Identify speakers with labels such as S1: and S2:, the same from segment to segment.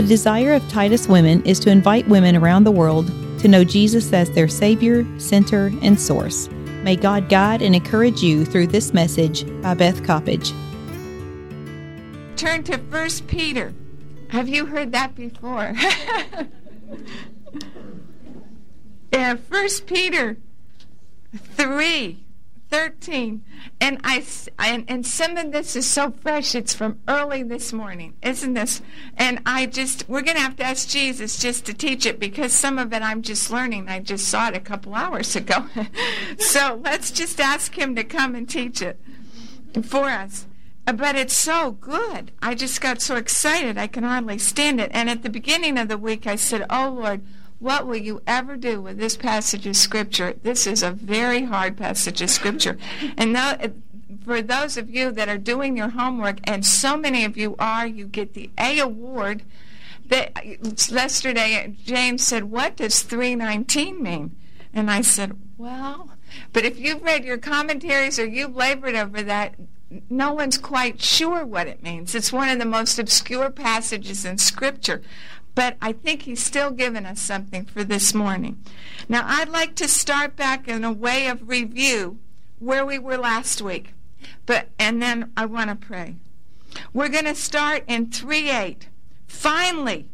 S1: The desire of Titus Women is to invite women around the world to know Jesus as their Savior, Center, and Source. May God guide and encourage you through this message by Beth Coppedge.
S2: Turn to 1 Peter. Have you heard that before? yeah, 1 Peter 3 13. And I and, and some of this is so fresh. It's from early this morning, isn't this? And I just we're going to have to ask Jesus just to teach it because some of it I'm just learning. I just saw it a couple hours ago. so let's just ask him to come and teach it for us. But it's so good. I just got so excited I can hardly stand it. And at the beginning of the week I said, "Oh Lord, what will you ever do with this passage of Scripture? This is a very hard passage of Scripture. And for those of you that are doing your homework, and so many of you are, you get the A award. That yesterday, James said, "What does 319 mean?" And I said, "Well, but if you've read your commentaries or you've labored over that, no one's quite sure what it means. It's one of the most obscure passages in Scripture but I think he's still given us something for this morning. Now, I'd like to start back in a way of review where we were last week, but and then I want to pray. We're going to start in 3 8. Finally,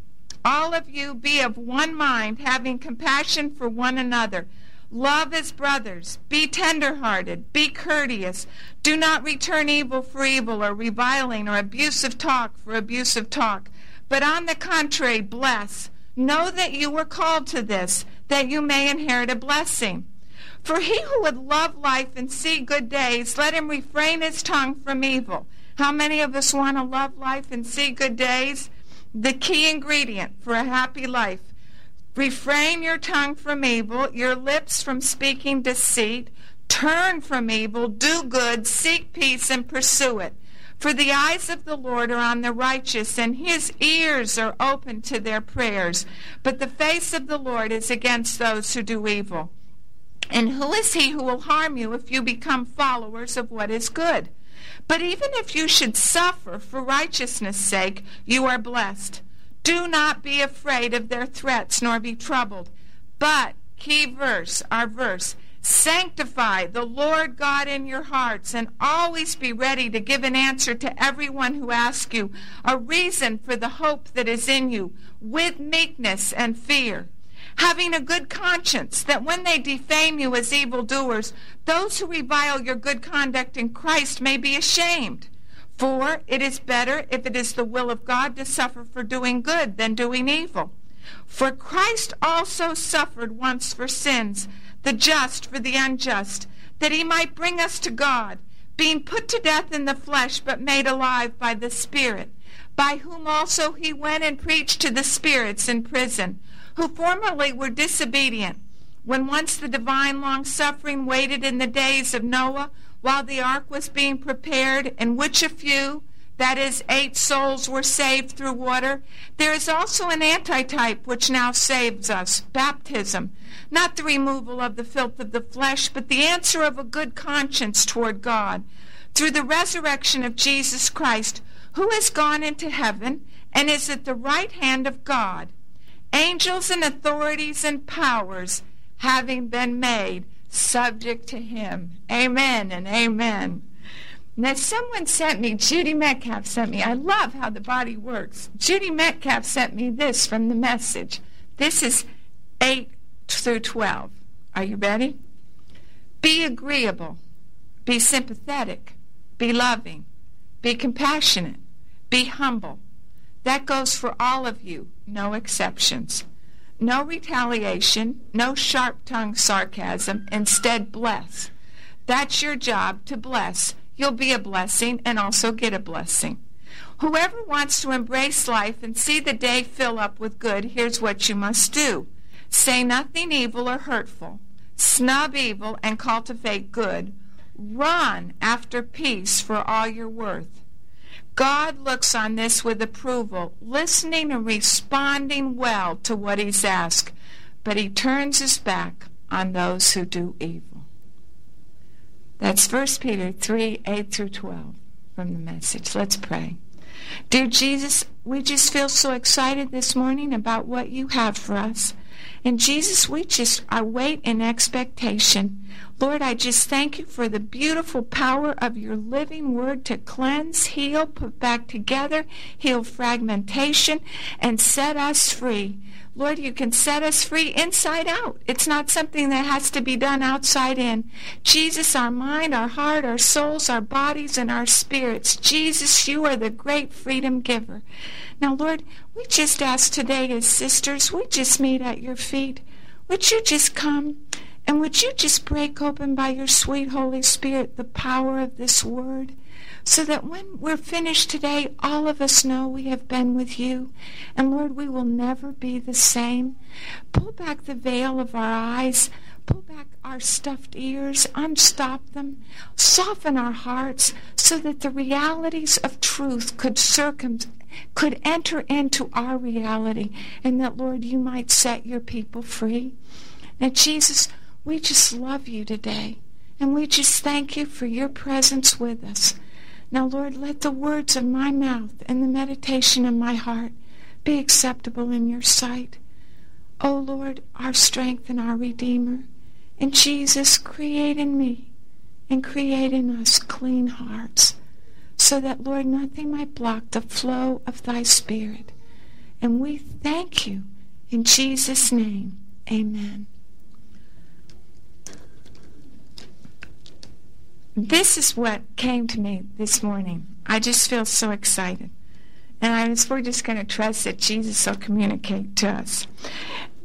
S2: all of you be of one mind, having compassion for one another. Love as brothers. Be tenderhearted. Be courteous. Do not return evil for evil or reviling or abusive talk for abusive talk but on the contrary, bless. Know that you were called to this, that you may inherit a blessing. For he who would love life and see good days, let him refrain his tongue from evil. How many of us want to love life and see good days? The key ingredient for a happy life. Refrain your tongue from evil, your lips from speaking deceit. Turn from evil, do good, seek peace, and pursue it. For the eyes of the Lord are on the righteous, and his ears are open to their prayers. But the face of the Lord is against those who do evil. And who is he who will harm you if you become followers of what is good? But even if you should suffer for righteousness' sake, you are blessed. Do not be afraid of their threats, nor be troubled. But, key verse, our verse, Sanctify the Lord God in your hearts and always be ready to give an answer to everyone who asks you a reason for the hope that is in you with meekness and fear. Having a good conscience that when they defame you as evildoers, those who revile your good conduct in Christ may be ashamed. For it is better, if it is the will of God, to suffer for doing good than doing evil. For Christ also suffered once for sins the just for the unjust, that he might bring us to God, being put to death in the flesh, but made alive by the Spirit, by whom also he went and preached to the spirits in prison, who formerly were disobedient, when once the divine long suffering waited in the days of Noah, while the ark was being prepared, in which a few, that is, eight souls were saved through water. There is also an antitype which now saves us baptism not the removal of the filth of the flesh, but the answer of a good conscience toward God through the resurrection of Jesus Christ, who has gone into heaven and is at the right hand of God, angels and authorities and powers having been made subject to him. Amen and amen. Now, someone sent me, Judy Metcalf sent me, I love how the body works. Judy Metcalf sent me this from the message. This is 8 through 12. Are you ready? Be agreeable. Be sympathetic. Be loving. Be compassionate. Be humble. That goes for all of you, no exceptions. No retaliation, no sharp tongued sarcasm. Instead, bless. That's your job to bless. You'll be a blessing and also get a blessing. Whoever wants to embrace life and see the day fill up with good, here's what you must do. Say nothing evil or hurtful. Snub evil and cultivate good. Run after peace for all you're worth. God looks on this with approval, listening and responding well to what he's asked, but he turns his back on those who do evil. That's 1 Peter 3 8 through 12 from the message. Let's pray. Dear Jesus, we just feel so excited this morning about what you have for us. And Jesus, we just await in expectation. Lord, I just thank you for the beautiful power of your living word to cleanse, heal, put back together, heal fragmentation, and set us free. Lord, you can set us free inside out. It's not something that has to be done outside in. Jesus, our mind, our heart, our souls, our bodies, and our spirits. Jesus, you are the great freedom giver. Now, Lord, we just ask today as sisters, we just meet at your feet. Would you just come and would you just break open by your sweet Holy Spirit the power of this word? so that when we're finished today, all of us know we have been with you. And Lord, we will never be the same. Pull back the veil of our eyes. Pull back our stuffed ears, unstop them, soften our hearts so that the realities of truth could circum could enter into our reality and that Lord you might set your people free. Now Jesus, we just love you today and we just thank you for your presence with us. Now, Lord, let the words of my mouth and the meditation of my heart be acceptable in your sight. O Lord, our strength and our Redeemer, and Jesus, create in me and create in us clean hearts, so that, Lord, nothing might block the flow of thy Spirit. And we thank you in Jesus' name. Amen. This is what came to me this morning. I just feel so excited. And I was, we're just going to trust that Jesus will communicate to us.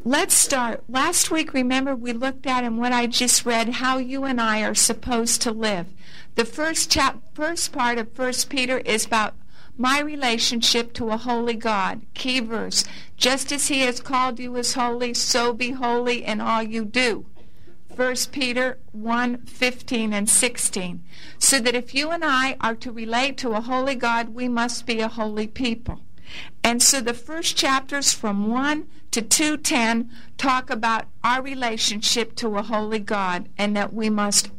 S2: Let's start. Last week, remember, we looked at in what I just read how you and I are supposed to live. The first, chap, first part of First Peter is about my relationship to a holy God. Key verse. Just as he has called you as holy, so be holy in all you do. 1 Peter 1 15 and 16. So that if you and I are to relate to a holy God, we must be a holy people. And so the first chapters from 1 to 210 talk about our relationship to a holy God and that we must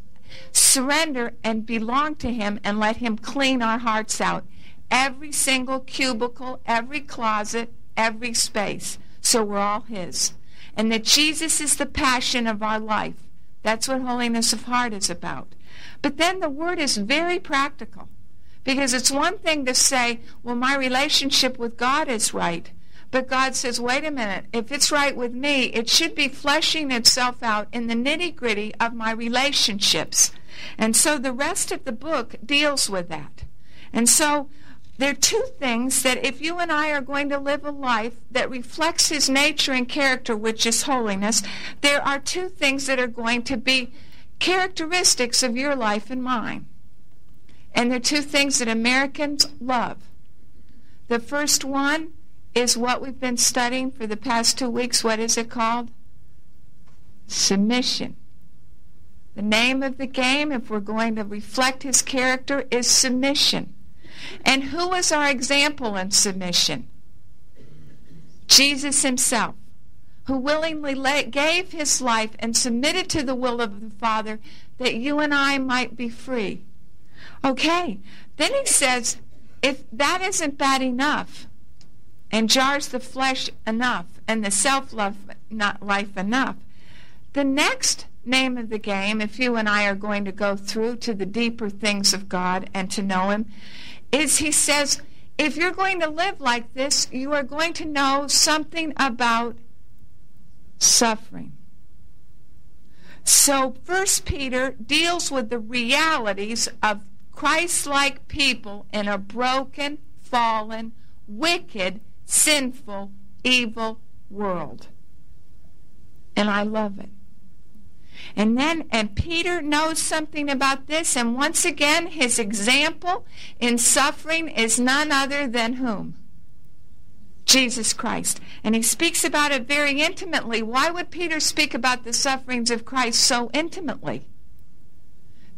S2: surrender and belong to Him and let Him clean our hearts out. Every single cubicle, every closet, every space. So we're all His and that Jesus is the passion of our life. That's what holiness of heart is about. But then the word is very practical because it's one thing to say, well, my relationship with God is right. But God says, wait a minute, if it's right with me, it should be fleshing itself out in the nitty gritty of my relationships. And so the rest of the book deals with that. And so there are two things that if you and I are going to live a life that reflects his nature and character, which is holiness, there are two things that are going to be characteristics of your life and mine. And they're two things that Americans love. The first one is what we've been studying for the past two weeks. What is it called? Submission. The name of the game, if we're going to reflect his character, is submission. And who was our example in submission? Jesus himself, who willingly gave his life and submitted to the will of the Father that you and I might be free. Okay, then he says, if that isn't bad enough and jars the flesh enough and the self love not life enough, the next name of the game, if you and I are going to go through to the deeper things of God and to know Him, is he says, if you're going to live like this, you are going to know something about suffering. So, First Peter deals with the realities of Christ like people in a broken, fallen, wicked, sinful, evil world. And I love it. And then, and Peter knows something about this. And once again, his example in suffering is none other than whom? Jesus Christ. And he speaks about it very intimately. Why would Peter speak about the sufferings of Christ so intimately?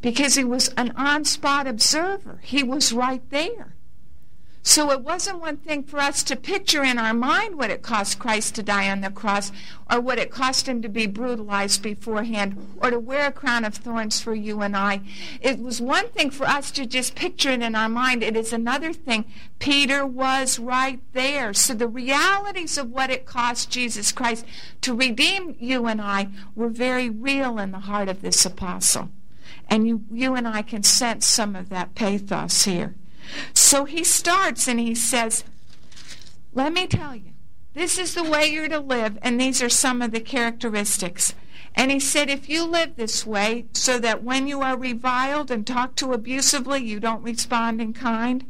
S2: Because he was an on spot observer, he was right there. So it wasn't one thing for us to picture in our mind what it cost Christ to die on the cross or what it cost him to be brutalized beforehand or to wear a crown of thorns for you and I. It was one thing for us to just picture it in our mind. It is another thing. Peter was right there. So the realities of what it cost Jesus Christ to redeem you and I were very real in the heart of this apostle. And you, you and I can sense some of that pathos here. So he starts and he says, Let me tell you, this is the way you're to live, and these are some of the characteristics. And he said, if you live this way, so that when you are reviled and talked to abusively, you don't respond in kind.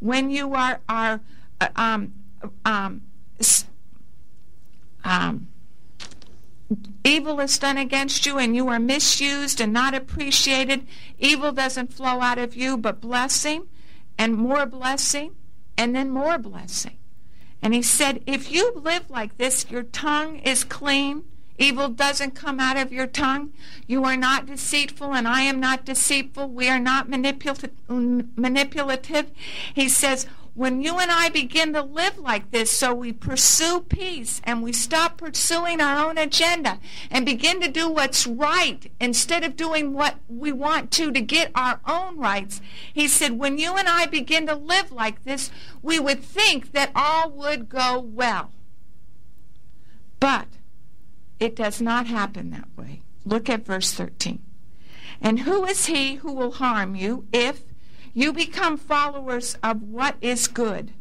S2: When you are are uh, um, um, um, evil is done against you, and you are misused and not appreciated, evil doesn't flow out of you, but blessing and more blessing and then more blessing. And he said, if you live like this, your tongue is clean. Evil doesn't come out of your tongue. You are not deceitful, and I am not deceitful. We are not manipulative. He says, when you and I begin to live like this, so we pursue peace and we stop pursuing our own agenda and begin to do what's right instead of doing what we want to to get our own rights. He said, when you and I begin to live like this, we would think that all would go well. But it does not happen that way. Look at verse 13. And who is he who will harm you if you become followers of what is good.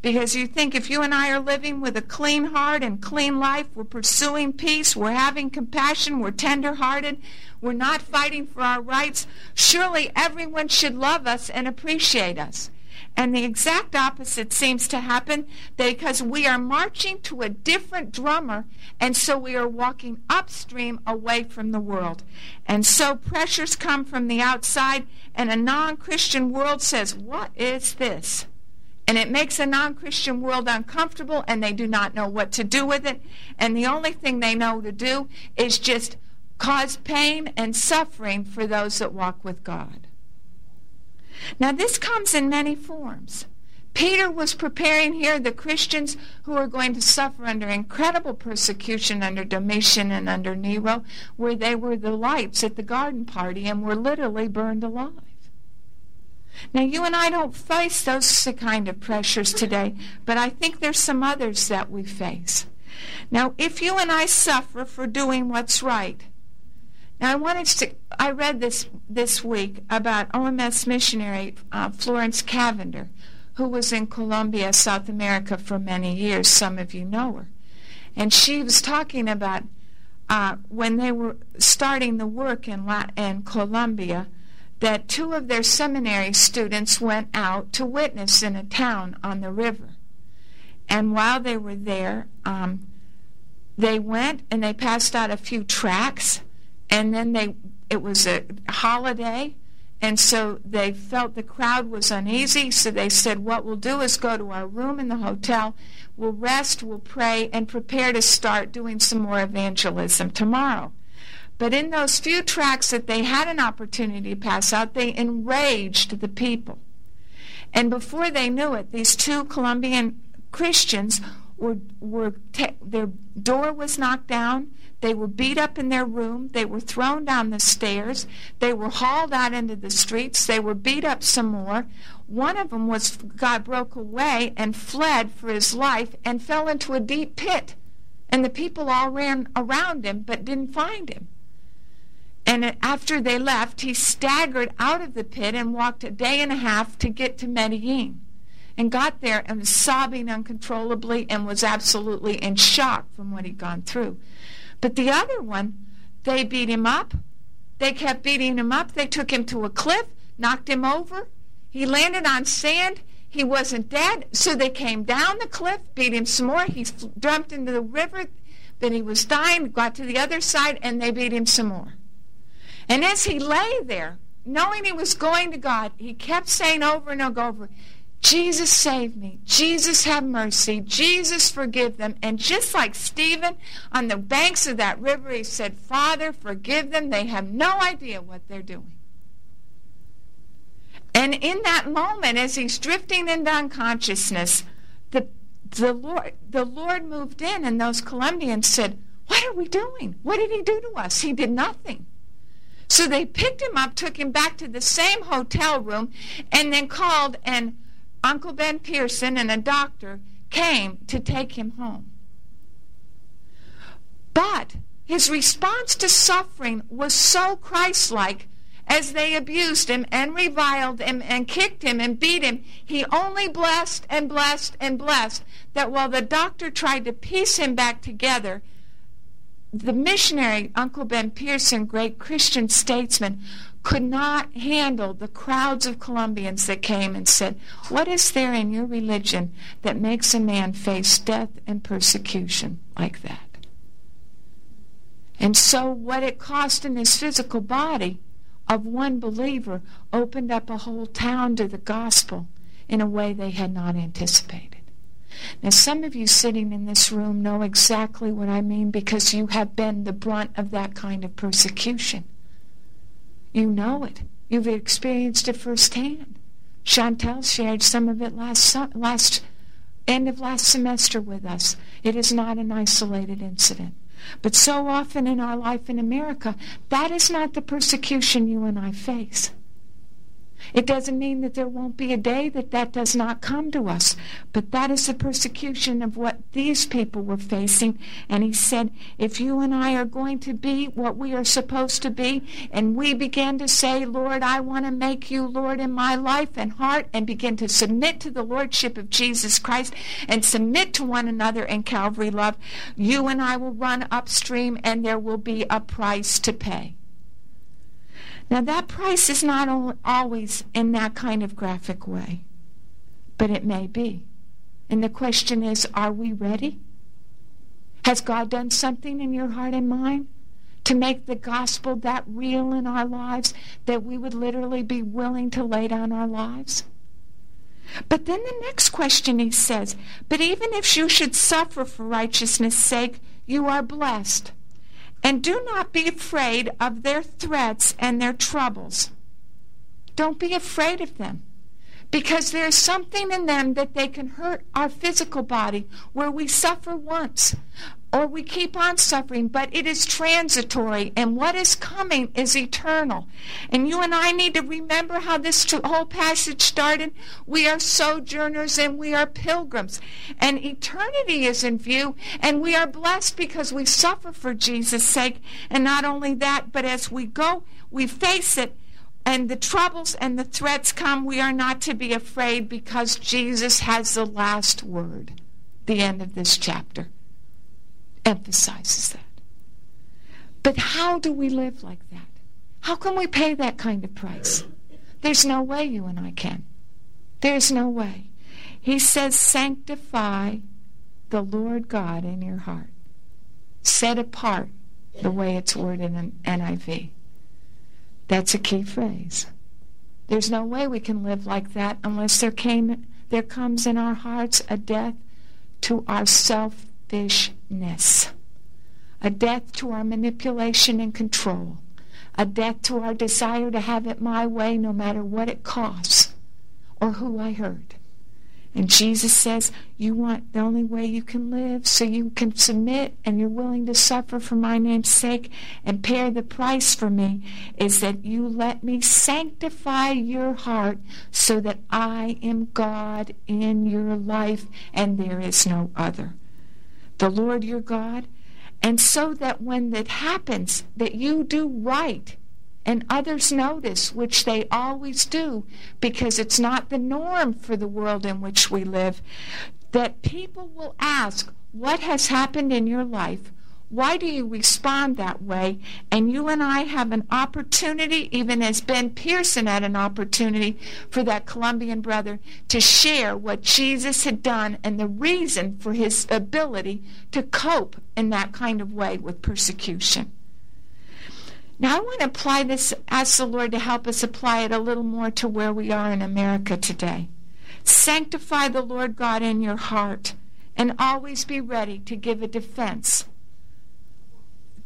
S2: Because you think if you and I are living with a clean heart and clean life, we're pursuing peace, we're having compassion, we're tender hearted, we're not fighting for our rights, surely everyone should love us and appreciate us. And the exact opposite seems to happen because we are marching to a different drummer, and so we are walking upstream away from the world. And so pressures come from the outside, and a non Christian world says, What is this? And it makes a non Christian world uncomfortable, and they do not know what to do with it. And the only thing they know to do is just cause pain and suffering for those that walk with God. Now, this comes in many forms. Peter was preparing here the Christians who were going to suffer under incredible persecution under Domitian and under Nero, where they were the lights at the garden party and were literally burned alive. Now, you and I don't face those kind of pressures today, but I think there's some others that we face. Now, if you and I suffer for doing what's right, now, I wanted to. I read this this week about OMS missionary uh, Florence Cavender, who was in Colombia, South America, for many years. Some of you know her, and she was talking about uh, when they were starting the work in La- in Colombia, that two of their seminary students went out to witness in a town on the river, and while they were there, um, they went and they passed out a few tracts and then they it was a holiday and so they felt the crowd was uneasy so they said what we'll do is go to our room in the hotel we'll rest we'll pray and prepare to start doing some more evangelism tomorrow. But in those few tracts that they had an opportunity to pass out they enraged the people. And before they knew it these two colombian christians were, were their door was knocked down they were beat up in their room. They were thrown down the stairs. They were hauled out into the streets. They were beat up some more. One of them was God broke away and fled for his life and fell into a deep pit. And the people all ran around him but didn't find him. And after they left, he staggered out of the pit and walked a day and a half to get to Medellin. And got there and was sobbing uncontrollably and was absolutely in shock from what he'd gone through. But the other one, they beat him up. They kept beating him up. They took him to a cliff, knocked him over. He landed on sand. He wasn't dead. So they came down the cliff, beat him some more. He jumped into the river. Then he was dying, got to the other side, and they beat him some more. And as he lay there, knowing he was going to God, he kept saying over and over, Jesus save me. Jesus have mercy. Jesus forgive them. And just like Stephen on the banks of that river, he said, Father, forgive them. They have no idea what they're doing. And in that moment, as he's drifting into unconsciousness, the, the, Lord, the Lord moved in, and those Colombians said, What are we doing? What did he do to us? He did nothing. So they picked him up, took him back to the same hotel room, and then called, and Uncle Ben Pearson and a doctor came to take him home. But his response to suffering was so Christ like as they abused him and reviled him and kicked him and beat him, he only blessed and blessed and blessed that while the doctor tried to piece him back together, the missionary, Uncle Ben Pearson, great Christian statesman, could not handle the crowds of Colombians that came and said, What is there in your religion that makes a man face death and persecution like that? And so, what it cost in his physical body of one believer opened up a whole town to the gospel in a way they had not anticipated. Now, some of you sitting in this room know exactly what I mean because you have been the brunt of that kind of persecution. You know it. You've experienced it firsthand. Chantel shared some of it last last end of last semester with us. It is not an isolated incident. But so often in our life in America, that is not the persecution you and I face. It doesn't mean that there won't be a day that that does not come to us, but that is the persecution of what these people were facing. And he said, if you and I are going to be what we are supposed to be, and we begin to say, Lord, I want to make you Lord in my life and heart, and begin to submit to the Lordship of Jesus Christ and submit to one another in Calvary love, you and I will run upstream, and there will be a price to pay. Now, that price is not always in that kind of graphic way, but it may be. And the question is are we ready? Has God done something in your heart and mind to make the gospel that real in our lives that we would literally be willing to lay down our lives? But then the next question he says, But even if you should suffer for righteousness' sake, you are blessed. And do not be afraid of their threats and their troubles. Don't be afraid of them. Because there's something in them that they can hurt our physical body where we suffer once or we keep on suffering, but it is transitory, and what is coming is eternal. And you and I need to remember how this whole passage started. We are sojourners and we are pilgrims, and eternity is in view, and we are blessed because we suffer for Jesus' sake. And not only that, but as we go, we face it. And the troubles and the threats come, we are not to be afraid because Jesus has the last word. The end of this chapter emphasizes that. But how do we live like that? How can we pay that kind of price? There's no way you and I can. There's no way. He says, sanctify the Lord God in your heart. Set apart the way it's worded in NIV. That's a key phrase. There's no way we can live like that unless there came there comes in our hearts a death to our self selfishness, a death to our manipulation and control, a death to our desire to have it my way no matter what it costs or who I hurt. And Jesus says, You want the only way you can live so you can submit and you're willing to suffer for my name's sake and pay the price for me is that you let me sanctify your heart so that I am God in your life and there is no other the Lord your God, and so that when that happens, that you do right and others notice, which they always do, because it's not the norm for the world in which we live, that people will ask, What has happened in your life? Why do you respond that way? And you and I have an opportunity, even as Ben Pearson had an opportunity for that Colombian brother, to share what Jesus had done and the reason for his ability to cope in that kind of way with persecution. Now, I want to apply this, ask the Lord to help us apply it a little more to where we are in America today. Sanctify the Lord God in your heart and always be ready to give a defense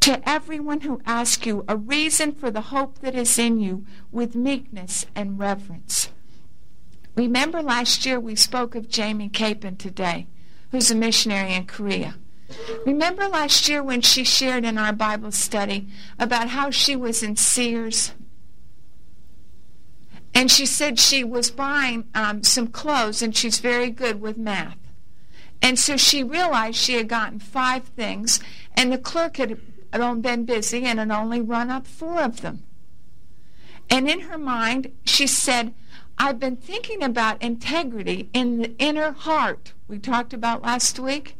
S2: to everyone who asks you a reason for the hope that is in you with meekness and reverence. Remember last year we spoke of Jamie Capon today, who's a missionary in Korea. Remember last year when she shared in our Bible study about how she was in Sears? And she said she was buying um, some clothes and she's very good with math. And so she realized she had gotten five things and the clerk had been busy and had only run up four of them. And in her mind, she said, I've been thinking about integrity in the inner heart we talked about last week.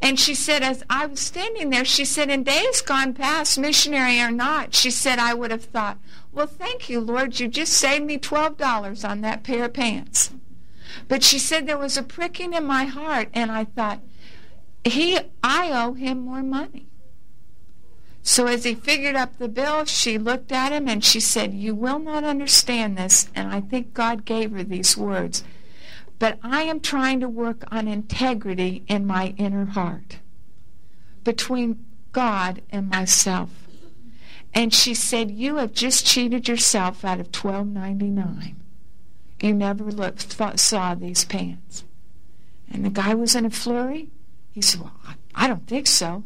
S2: And she said, as I was standing there, she said, in days gone past, missionary or not, she said, I would have thought, well, thank you, Lord, you just saved me $12 on that pair of pants. But she said there was a pricking in my heart, and I thought, he, I owe him more money. So as he figured up the bill, she looked at him and she said, You will not understand this. And I think God gave her these words. But I am trying to work on integrity in my inner heart between God and myself. And she said, You have just cheated yourself out of twelve ninety nine. You never looked, saw these pants. And the guy was in a flurry. He said, Well, I don't think so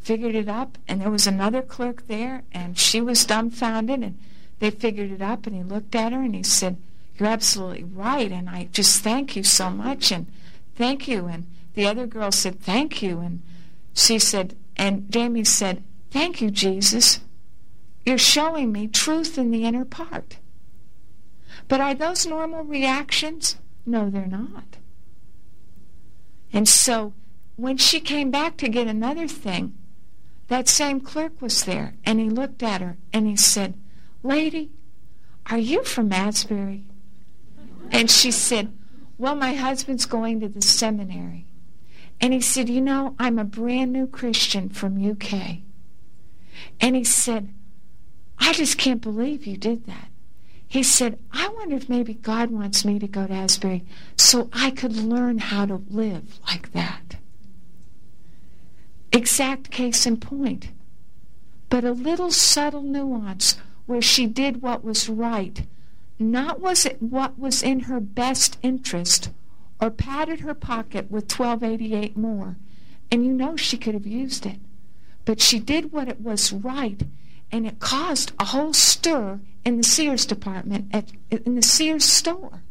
S2: figured it up, and there was another clerk there, and she was dumbfounded, and they figured it up, and he looked at her and he said, You're absolutely right, and I just thank you so much, and thank you. And the other girl said, Thank you. And she said, and Jamie said, Thank you, Jesus. You're showing me truth in the inner part. But are those normal reactions? No, they're not. And so when she came back to get another thing, that same clerk was there, and he looked at her and he said, Lady, are you from Asbury? And she said, Well, my husband's going to the seminary. And he said, You know, I'm a brand new Christian from UK. And he said, I just can't believe you did that. He said, I wonder if maybe God wants me to go to Asbury so I could learn how to live like that. Exact case in point. But a little subtle nuance where she did what was right, not was it what was in her best interest, or padded her pocket with 1288 more. And you know she could have used it. But she did what it was right, and it caused a whole stir in the Sears department, at, in the Sears store,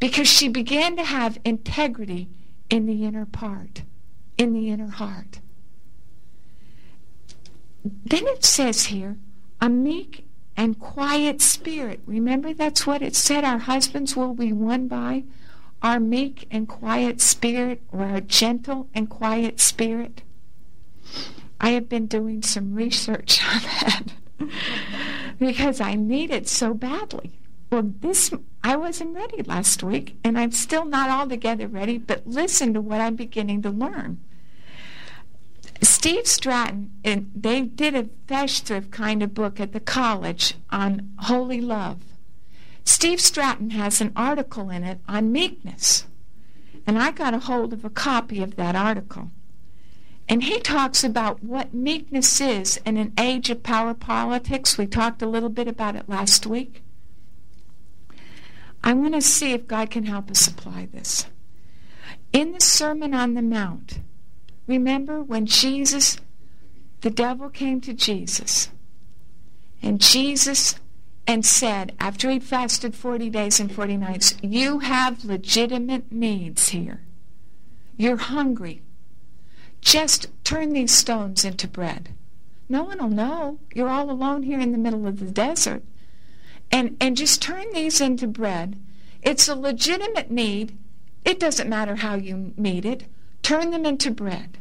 S2: because she began to have integrity in the inner part in the inner heart. Then it says here, a meek and quiet spirit. Remember, that's what it said our husbands will be won by? Our meek and quiet spirit, or our gentle and quiet spirit. I have been doing some research on that because I need it so badly. Well, this I wasn't ready last week, and I'm still not altogether ready, but listen to what I'm beginning to learn. Steve Stratton, and they did a Festschrift kind of book at the college on holy love. Steve Stratton has an article in it on meekness. And I got a hold of a copy of that article. And he talks about what meekness is in an age of power politics. We talked a little bit about it last week. I want to see if God can help us apply this. In the Sermon on the Mount, remember when Jesus, the devil came to Jesus, and Jesus and said, after he'd fasted 40 days and 40 nights, You have legitimate needs here. You're hungry. Just turn these stones into bread. No one will know. You're all alone here in the middle of the desert and, and just turn these into bread. It's a legitimate need. It doesn't matter how you meet it. Turn them into bread.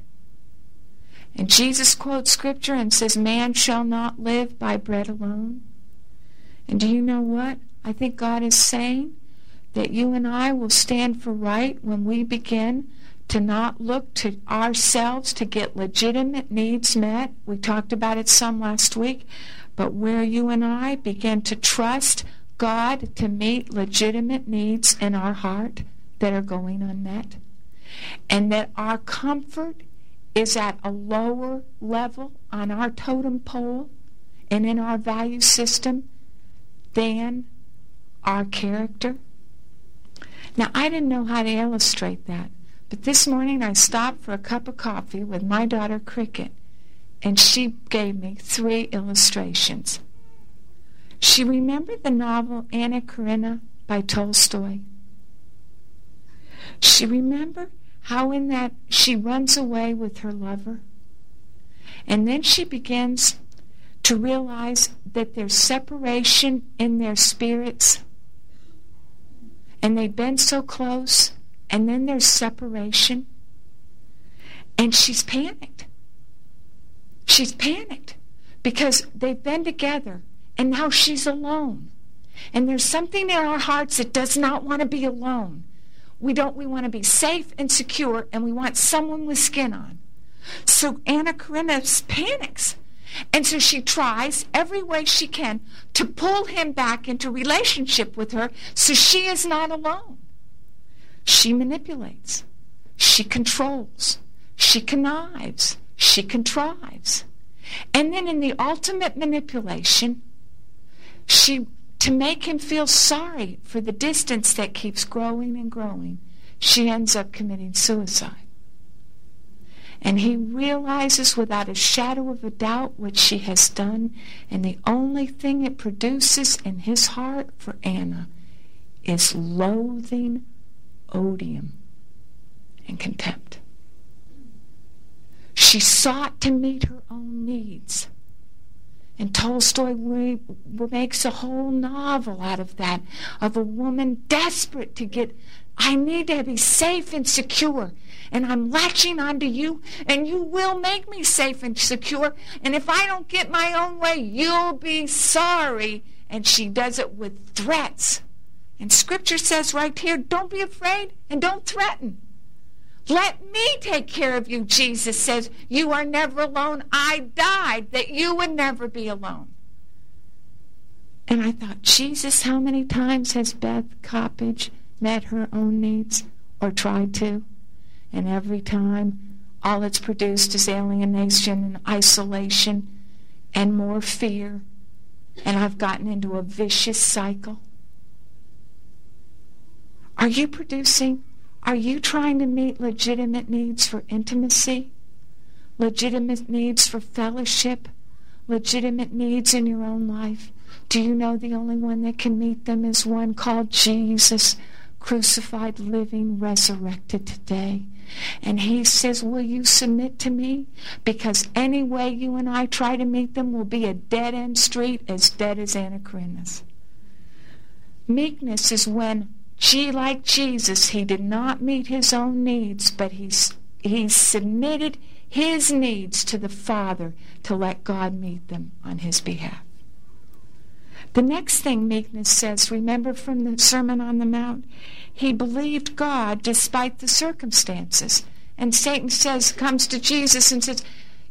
S2: And Jesus quotes scripture and says, Man shall not live by bread alone. And do you know what? I think God is saying that you and I will stand for right when we begin to not look to ourselves to get legitimate needs met. We talked about it some last week but where you and I begin to trust God to meet legitimate needs in our heart that are going unmet, and that our comfort is at a lower level on our totem pole and in our value system than our character. Now, I didn't know how to illustrate that, but this morning I stopped for a cup of coffee with my daughter Cricket, and she gave me three illustrations. She remembered the novel Anna Karenina by Tolstoy. She remembered how in that she runs away with her lover. And then she begins to realize that there's separation in their spirits. And they've been so close, and then there's separation. And she's panicked. She's panicked because they've been together, and now she's alone. And there's something in our hearts that does not want to be alone. We don't we want to be safe and secure and we want someone with skin on. So Anna Karenina panics. And so she tries every way she can to pull him back into relationship with her so she is not alone. She manipulates. She controls. She connives. She contrives. And then in the ultimate manipulation, she to make him feel sorry for the distance that keeps growing and growing, she ends up committing suicide. And he realizes without a shadow of a doubt what she has done, and the only thing it produces in his heart for Anna is loathing, odium, and contempt. She sought to meet her own needs and Tolstoy makes a whole novel out of that, of a woman desperate to get, I need to be safe and secure. And I'm latching onto you, and you will make me safe and secure. And if I don't get my own way, you'll be sorry. And she does it with threats. And scripture says right here don't be afraid and don't threaten. Let me take care of you, Jesus says. You are never alone. I died that you would never be alone. And I thought, Jesus, how many times has Beth Coppedge met her own needs or tried to? And every time, all it's produced is alienation and isolation and more fear. And I've gotten into a vicious cycle. Are you producing are you trying to meet legitimate needs for intimacy? Legitimate needs for fellowship? Legitimate needs in your own life? Do you know the only one that can meet them is one called Jesus, crucified, living, resurrected today? And he says, Will you submit to me? Because any way you and I try to meet them will be a dead end street, as dead as Karenina's. Meekness is when she, like Jesus, he did not meet his own needs, but he, he submitted his needs to the Father to let God meet them on his behalf. The next thing meekness says, remember from the Sermon on the Mount, he believed God despite the circumstances. And Satan says, comes to Jesus and says,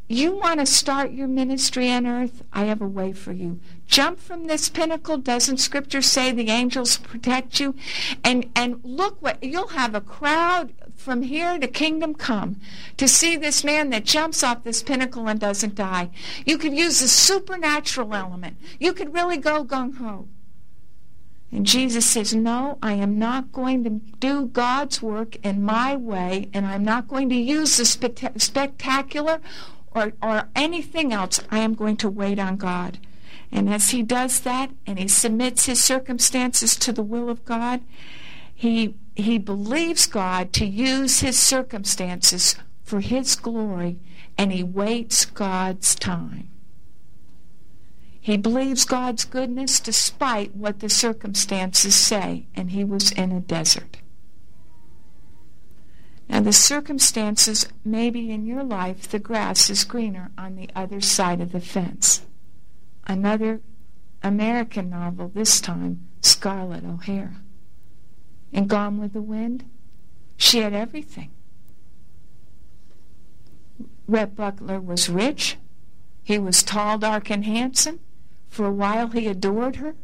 S2: you want to start your ministry on earth? I have a way for you. Jump from this pinnacle. Doesn't Scripture say the angels protect you? And and look what you'll have a crowd from here to kingdom come to see this man that jumps off this pinnacle and doesn't die. You could use the supernatural element. You could really go gung ho. And Jesus says, No, I am not going to do God's work in my way, and I'm not going to use the spectacular or, or anything else, I am going to wait on God. And as he does that and he submits his circumstances to the will of God, he, he believes God to use his circumstances for his glory and he waits God's time. He believes God's goodness despite what the circumstances say, and he was in a desert. Now, the circumstances maybe in your life the grass is greener on the other side of the fence. Another American novel, this time Scarlett O'Hara. In Gone with the Wind, she had everything. Rhett Butler was rich. He was tall, dark, and handsome. For a while he adored her.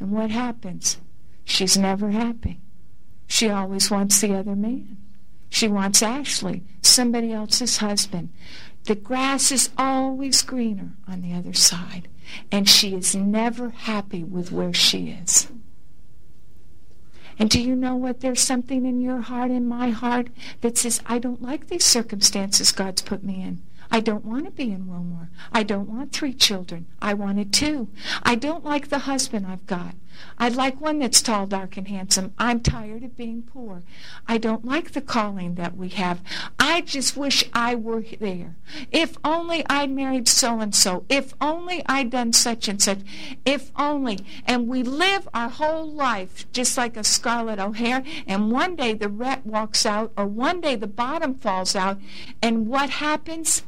S2: And what happens? She's never happy. She always wants the other man. She wants Ashley, somebody else's husband. The grass is always greener on the other side, and she is never happy with where she is. And do you know what? There's something in your heart, in my heart, that says, I don't like these circumstances God's put me in. I don't want to be in Wilmore. I don't want three children. I wanted two. I don't like the husband I've got. I'd like one that's tall, dark, and handsome. I'm tired of being poor. I don't like the calling that we have. I just wish I were there. If only I'd married so and so. If only I'd done such and such. If only. And we live our whole life just like a Scarlett O'Hara, and one day the Rhett walks out, or one day the bottom falls out, and what happens?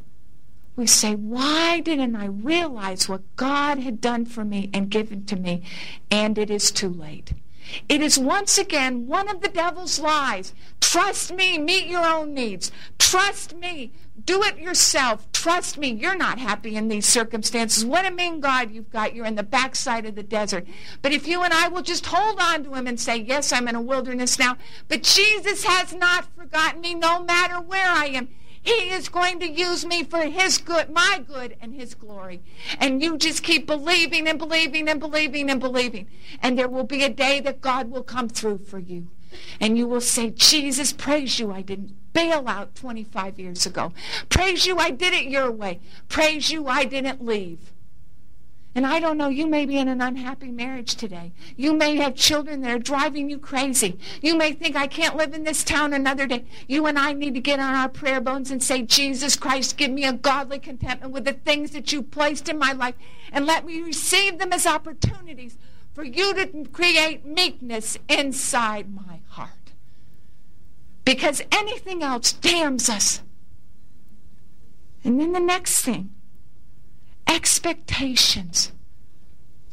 S2: We say, Why didn't I realize what God had done for me and given to me? And it is too late. It is once again one of the devil's lies. Trust me, meet your own needs. Trust me, do it yourself. Trust me, you're not happy in these circumstances. What a mean God you've got. You're in the backside of the desert. But if you and I will just hold on to him and say, Yes, I'm in a wilderness now, but Jesus has not forgotten me no matter where I am. He is going to use me for His good, my good, and His glory. And you just keep believing and believing and believing and believing. And there will be a day that God will come through for you. And you will say, Jesus, praise you, I didn't bail out 25 years ago. Praise you, I did it your way. Praise you, I didn't leave. And I don't know, you may be in an unhappy marriage today. You may have children that are driving you crazy. You may think, I can't live in this town another day. You and I need to get on our prayer bones and say, Jesus Christ, give me a godly contentment with the things that you placed in my life and let me receive them as opportunities for you to create meekness inside my heart. Because anything else damns us. And then the next thing expectations.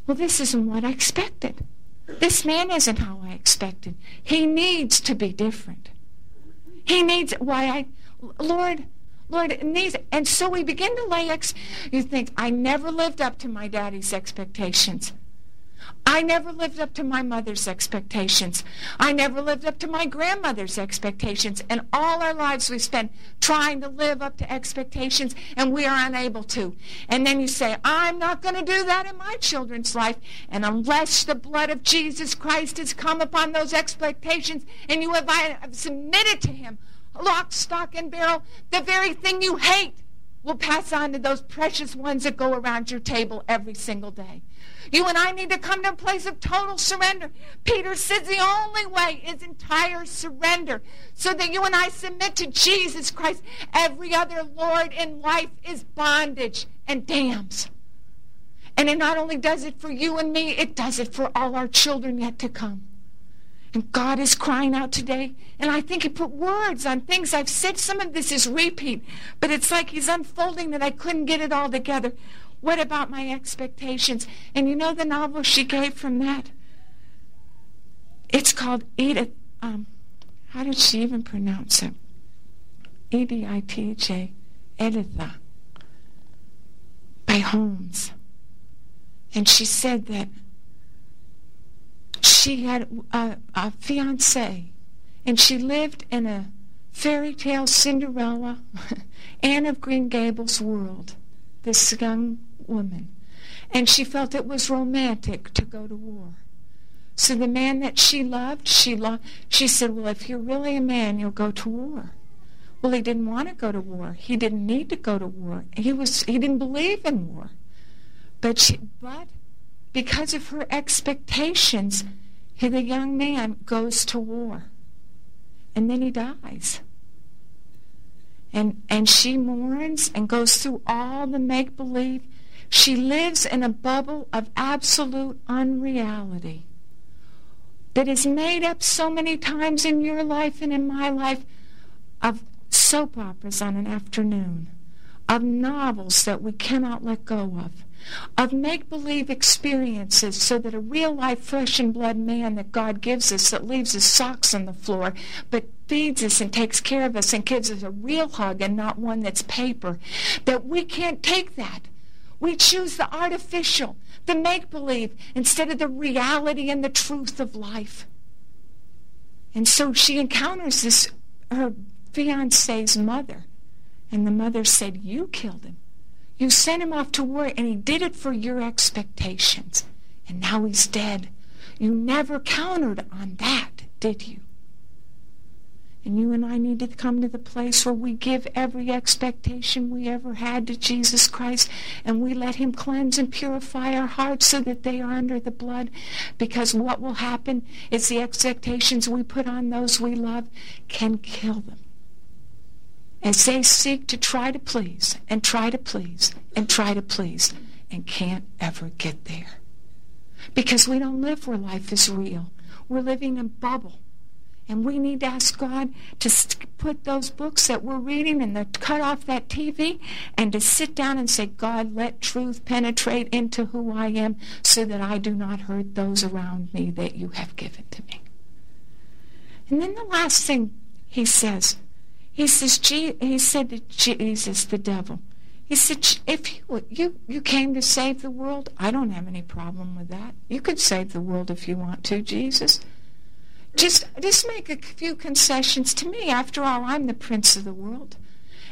S2: Well, this isn't what I expected. This man isn't how I expected. He needs to be different. He needs why I Lord, Lord needs and so we begin to lay ex you think I never lived up to my daddy's expectations. I never lived up to my mother's expectations. I never lived up to my grandmother's expectations. And all our lives we spend trying to live up to expectations, and we are unable to. And then you say, I'm not going to do that in my children's life. And unless the blood of Jesus Christ has come upon those expectations and you have submitted to Him, lock, stock, and barrel, the very thing you hate will pass on to those precious ones that go around your table every single day. You and I need to come to a place of total surrender. Peter says the only way is entire surrender so that you and I submit to Jesus Christ. Every other Lord in life is bondage and damns. And it not only does it for you and me, it does it for all our children yet to come. And God is crying out today. And I think He put words on things I've said. Some of this is repeat, but it's like He's unfolding that I couldn't get it all together. What about my expectations? And you know the novel she gave from that? It's called Edith. Um, how did she even pronounce it? E D I T H A, Editha, by Holmes. And she said that she had a, a fiance and she lived in a fairy tale Cinderella, Anne of Green Gables world. This young woman. And she felt it was romantic to go to war. So the man that she loved, she loved, she said, well, if you're really a man, you'll go to war. Well, he didn't want to go to war. He didn't need to go to war. He was he didn't believe in war. But she, but because of her expectations, the young man goes to war. And then he dies. And and she mourns and goes through all the make believe she lives in a bubble of absolute unreality that is made up so many times in your life and in my life of soap operas on an afternoon, of novels that we cannot let go of, of make believe experiences so that a real life flesh and blood man that God gives us that leaves his socks on the floor but feeds us and takes care of us and gives us a real hug and not one that's paper, that we can't take that. We choose the artificial, the make believe, instead of the reality and the truth of life. And so she encounters this, her fiance's mother. And the mother said, You killed him. You sent him off to war, and he did it for your expectations. And now he's dead. You never countered on that. Did you? And you and I need to come to the place where we give every expectation we ever had to Jesus Christ and we let him cleanse and purify our hearts so that they are under the blood. Because what will happen is the expectations we put on those we love can kill them. As they seek to try to please and try to please and try to please and can't ever get there. Because we don't live where life is real. We're living in a bubble and we need to ask God to put those books that we're reading and to cut off that TV and to sit down and say, God, let truth penetrate into who I am so that I do not hurt those around me that you have given to me. And then the last thing he says, he says, he said to Jesus, the devil, he said, if you, you, you came to save the world, I don't have any problem with that. You could save the world if you want to, Jesus. Just, just make a few concessions to me. After all, I'm the prince of the world.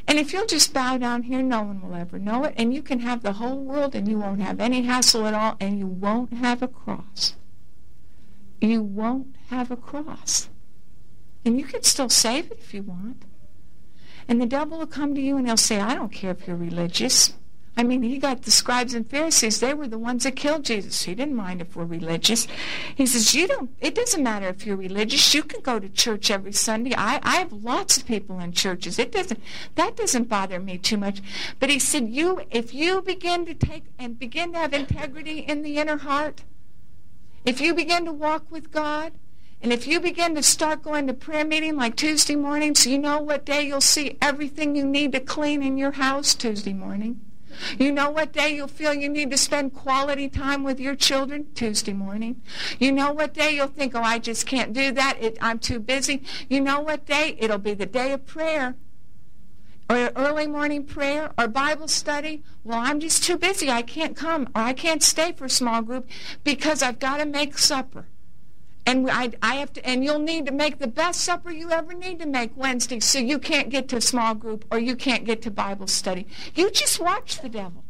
S2: And if you'll just bow down here, no one will ever know it. And you can have the whole world and you won't have any hassle at all and you won't have a cross. You won't have a cross. And you can still save it if you want. And the devil will come to you and he'll say, I don't care if you're religious. I mean, he got the scribes and Pharisees. They were the ones that killed Jesus. He didn't mind if we're religious. He says, you don't, it doesn't matter if you're religious. You can go to church every Sunday. I, I have lots of people in churches. It doesn't, that doesn't bother me too much. But he said, you, if you begin to take and begin to have integrity in the inner heart, if you begin to walk with God, and if you begin to start going to prayer meeting like Tuesday mornings, you know what day you'll see everything you need to clean in your house Tuesday morning. You know what day you'll feel you need to spend quality time with your children? Tuesday morning. You know what day you'll think, oh, I just can't do that. It, I'm too busy. You know what day? It'll be the day of prayer or early morning prayer or Bible study. Well, I'm just too busy. I can't come or I can't stay for small group because I've got to make supper. And I, I have to, and you'll need to make the best supper you ever need to make Wednesday, so you can't get to small group or you can't get to Bible study. You just watch the devil,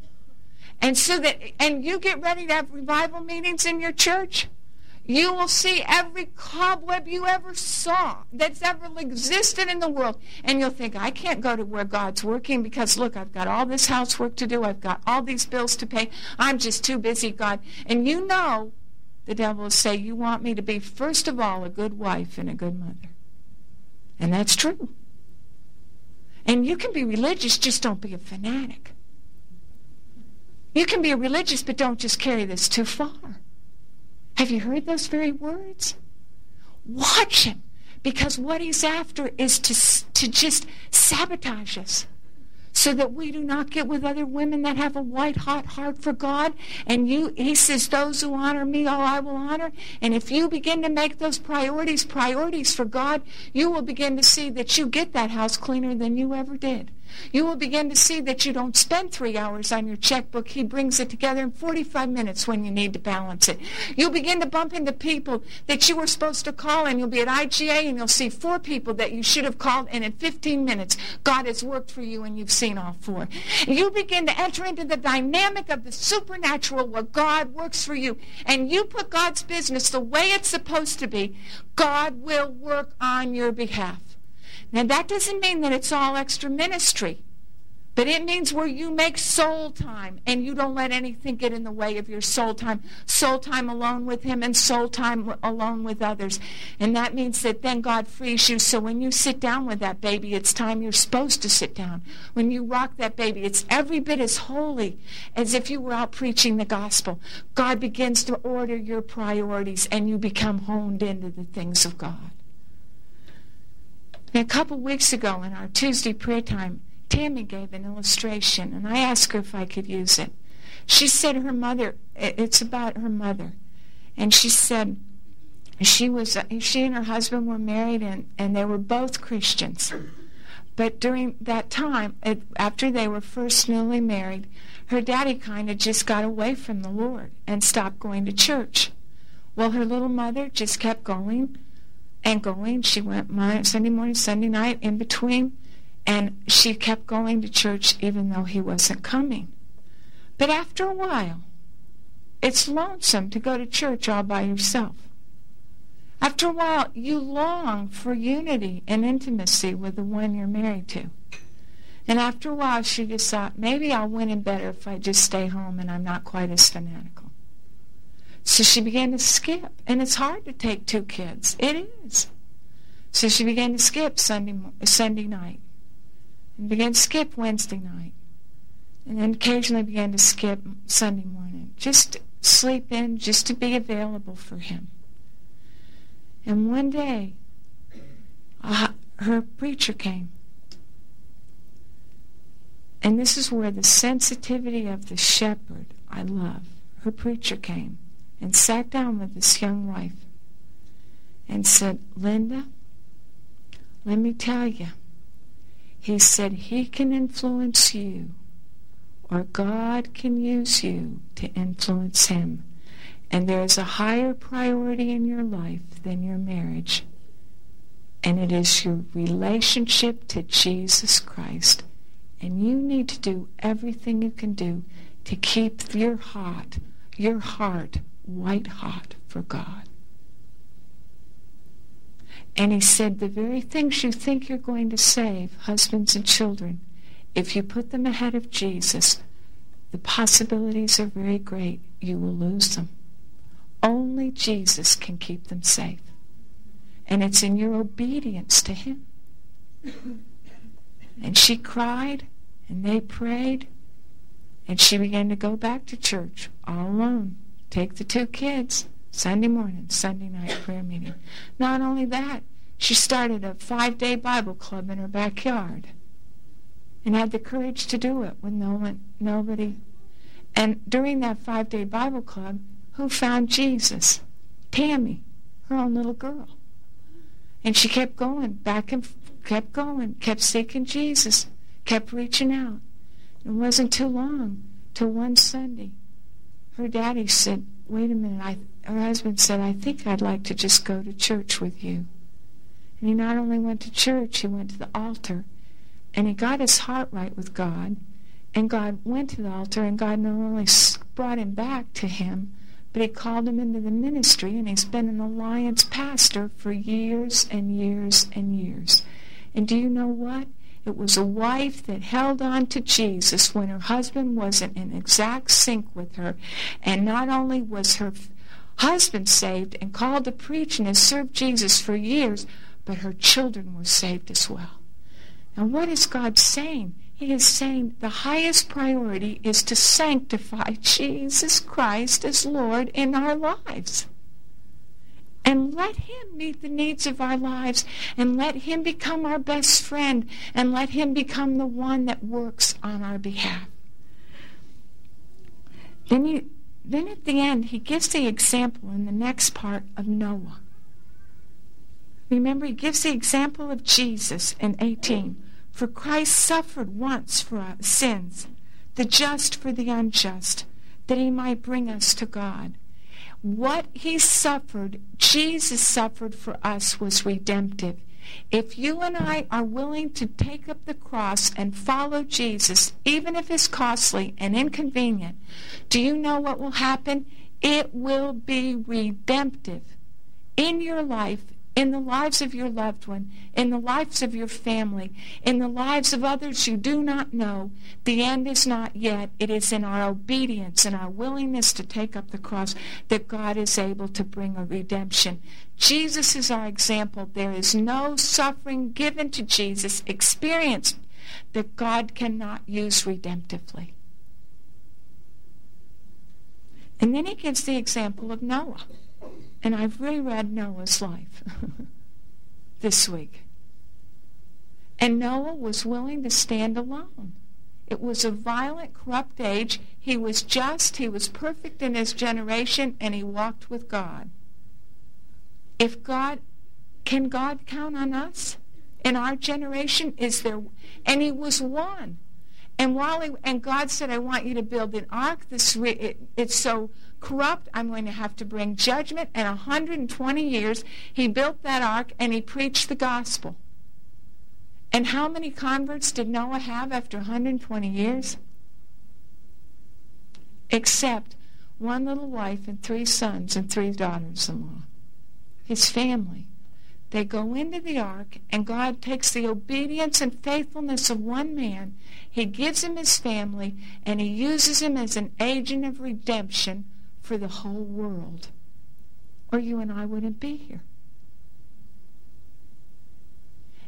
S2: and so that, and you get ready to have revival meetings in your church. You will see every cobweb you ever saw that's ever existed in the world. And you'll think, I can't go to where God's working because, look, I've got all this housework to do. I've got all these bills to pay. I'm just too busy, God. And you know the devil will say, You want me to be, first of all, a good wife and a good mother. And that's true. And you can be religious, just don't be a fanatic. You can be a religious, but don't just carry this too far. Have you heard those very words? Watch him, because what he's after is to, to just sabotage us so that we do not get with other women that have a white hot heart for God. And you, he says, those who honor me, oh, I will honor. And if you begin to make those priorities priorities for God, you will begin to see that you get that house cleaner than you ever did. You will begin to see that you don't spend three hours on your checkbook. He brings it together in 45 minutes when you need to balance it. You'll begin to bump into people that you were supposed to call, and you'll be at IGA, and you'll see four people that you should have called, and in 15 minutes, God has worked for you, and you've seen all four. You begin to enter into the dynamic of the supernatural where God works for you, and you put God's business the way it's supposed to be. God will work on your behalf. Now, that doesn't mean that it's all extra ministry, but it means where you make soul time and you don't let anything get in the way of your soul time. Soul time alone with Him and soul time alone with others. And that means that then God frees you. So when you sit down with that baby, it's time you're supposed to sit down. When you rock that baby, it's every bit as holy as if you were out preaching the gospel. God begins to order your priorities and you become honed into the things of God. And a couple weeks ago in our Tuesday prayer time, Tammy gave an illustration, and I asked her if I could use it. She said her mother, it's about her mother. And she said she was, uh, she and her husband were married and, and they were both Christians. But during that time, uh, after they were first newly married, her daddy kind of just got away from the Lord and stopped going to church. Well, her little mother just kept going and going. She went my, Sunday morning, Sunday night, in between, and she kept going to church even though he wasn't coming. But after a while, it's lonesome to go to church all by yourself. After a while, you long for unity and intimacy with the one you're married to. And after a while, she just thought, maybe I'll win him better if I just stay home and I'm not quite as fanatical. So she began to skip. And it's hard to take two kids. It is. So she began to skip Sunday, Sunday night. And began to skip Wednesday night. And then occasionally began to skip Sunday morning. Just sleep in, just to be available for him. And one day, uh, her preacher came. And this is where the sensitivity of the shepherd I love. Her preacher came and sat down with this young wife and said, Linda, let me tell you. He said he can influence you, or God can use you to influence him. And there is a higher priority in your life than your marriage. And it is your relationship to Jesus Christ. And you need to do everything you can do to keep your heart, your heart white hot for God. And he said, the very things you think you're going to save, husbands and children, if you put them ahead of Jesus, the possibilities are very great you will lose them. Only Jesus can keep them safe. And it's in your obedience to Him. And she cried, and they prayed, and she began to go back to church all alone. Take the two kids, Sunday morning, Sunday night prayer meeting. Not only that, she started a five day Bible club in her backyard and had the courage to do it when no one, nobody. And during that five day Bible club, who found Jesus? Tammy, her own little girl. And she kept going, back and kept going, kept seeking Jesus, kept reaching out. It wasn't too long till one Sunday, her daddy said, "Wait a minute." I, her husband said, "I think I'd like to just go to church with you." And he not only went to church, he went to the altar, and he got his heart right with God. And God went to the altar, and God not only brought him back to Him, but he called him into the ministry, and he's been an alliance pastor for years and years and years. And do you know what? It was a wife that held on to Jesus when her husband wasn't in exact sync with her. And not only was her husband saved and called to preach and has served Jesus for years, but her children were saved as well. And what is God saying? He is saying the highest priority is to sanctify Jesus Christ as Lord in our lives. And let Him meet the needs of our lives, and let Him become our best friend, and let Him become the one that works on our behalf. Then, he, then at the end, He gives the example in the next part of Noah. Remember, He gives the example of Jesus in 18. For Christ suffered once for our sins, the just for the unjust, that he might bring us to God. What he suffered, Jesus suffered for us, was redemptive. If you and I are willing to take up the cross and follow Jesus, even if it's costly and inconvenient, do you know what will happen? It will be redemptive in your life in the lives of your loved one, in the lives of your family, in the lives of others you do not know. The end is not yet. It is in our obedience and our willingness to take up the cross that God is able to bring a redemption. Jesus is our example. There is no suffering given to Jesus, experienced, that God cannot use redemptively. And then he gives the example of Noah. And I've reread Noah's life this week. And Noah was willing to stand alone. It was a violent, corrupt age. He was just, he was perfect in his generation, and he walked with God. If God, can God count on us? In our generation, is there, and he was one. And while he, and God said, I want you to build an ark. This, it, it's so corrupt. I'm going to have to bring judgment. And 120 years, he built that ark and he preached the gospel. And how many converts did Noah have after 120 years? Except one little wife and three sons and three daughters in law. his family. They go into the ark, and God takes the obedience and faithfulness of one man. He gives him his family, and he uses him as an agent of redemption for the whole world. Or you and I wouldn't be here.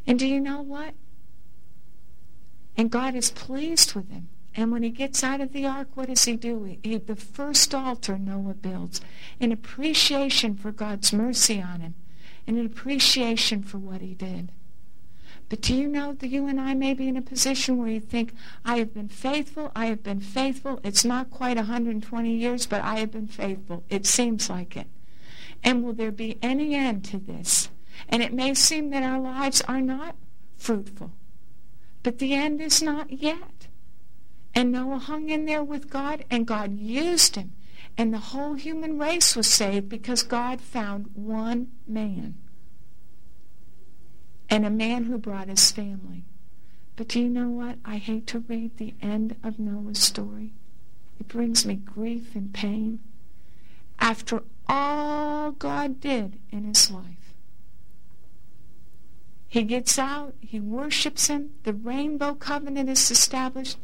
S2: And do you know what? And God is pleased with him. And when he gets out of the ark, what does he do? He, the first altar Noah builds in appreciation for God's mercy on him and an appreciation for what he did. But do you know that you and I may be in a position where you think, I have been faithful, I have been faithful. It's not quite 120 years, but I have been faithful. It seems like it. And will there be any end to this? And it may seem that our lives are not fruitful, but the end is not yet. And Noah hung in there with God, and God used him. And the whole human race was saved because God found one man. And a man who brought his family. But do you know what? I hate to read the end of Noah's story. It brings me grief and pain. After all God did in his life, he gets out, he worships him, the rainbow covenant is established,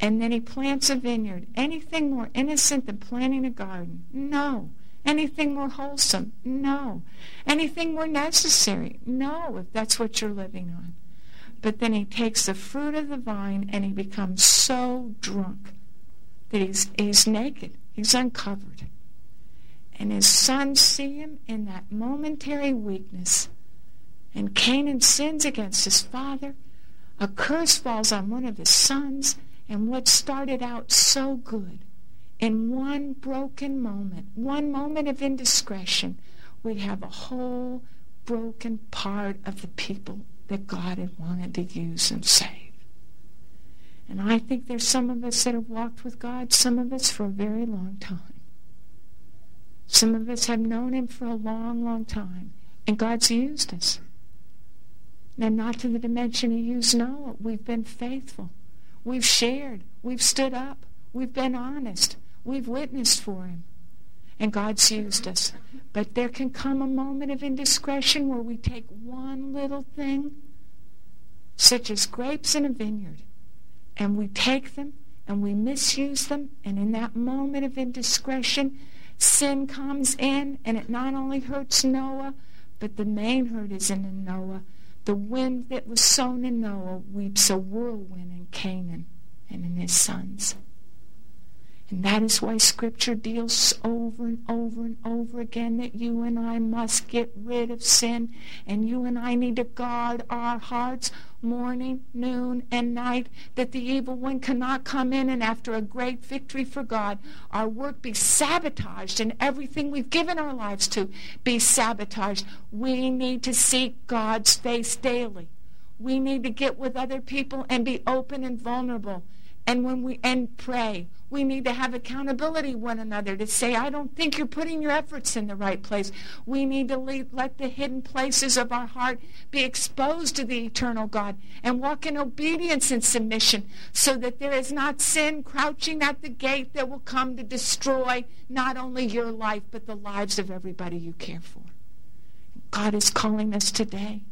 S2: and then he plants a vineyard. Anything more innocent than planting a garden? No. Anything more wholesome? No. Anything more necessary? No, if that's what you're living on. But then he takes the fruit of the vine and he becomes so drunk that he's, he's naked. He's uncovered. And his sons see him in that momentary weakness. And Canaan sins against his father. A curse falls on one of his sons and what started out so good, in one broken moment, one moment of indiscretion, we'd have a whole broken part of the people that God had wanted to use and save. And I think there's some of us that have walked with God, some of us for a very long time. Some of us have known Him for a long, long time, and God's used us. Now, not to the dimension He used Noah. We've been faithful. We've shared. We've stood up. We've been honest. We've witnessed for Him. And God's used us. But there can come a moment of indiscretion where we take one little thing, such as grapes in a vineyard, and we take them and we misuse them. And in that moment of indiscretion, sin comes in, and it not only hurts Noah, but the main hurt is in Noah the wind that was sown in Noah weeps a whirlwind in Canaan and in his sons. And that is why Scripture deals over and over and over again that you and I must get rid of sin, and you and I need to guard our hearts morning, noon, and night, that the evil one cannot come in and after a great victory for God, our work be sabotaged and everything we've given our lives to be sabotaged. We need to seek God's face daily. We need to get with other people and be open and vulnerable. And when we and pray we need to have accountability one another to say, I don't think you're putting your efforts in the right place. We need to lead, let the hidden places of our heart be exposed to the eternal God and walk in obedience and submission so that there is not sin crouching at the gate that will come to destroy not only your life, but the lives of everybody you care for. God is calling us today.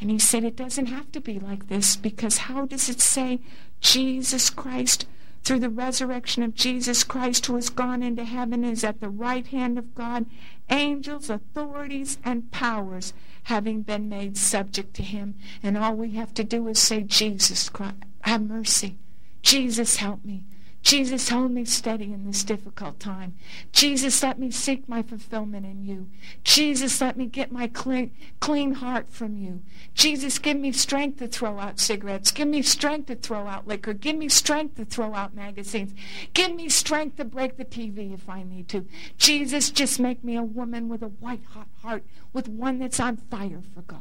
S2: And he said it doesn't have to be like this because how does it say Jesus Christ through the resurrection of Jesus Christ, who has gone into heaven, is at the right hand of God, angels, authorities, and powers having been made subject to him. And all we have to do is say, Jesus Christ, have mercy. Jesus, help me. Jesus, hold me steady in this difficult time. Jesus, let me seek my fulfillment in you. Jesus, let me get my clean, clean heart from you. Jesus, give me strength to throw out cigarettes. Give me strength to throw out liquor. Give me strength to throw out magazines. Give me strength to break the TV if I need to. Jesus, just make me a woman with a white hot heart, with one that's on fire for God.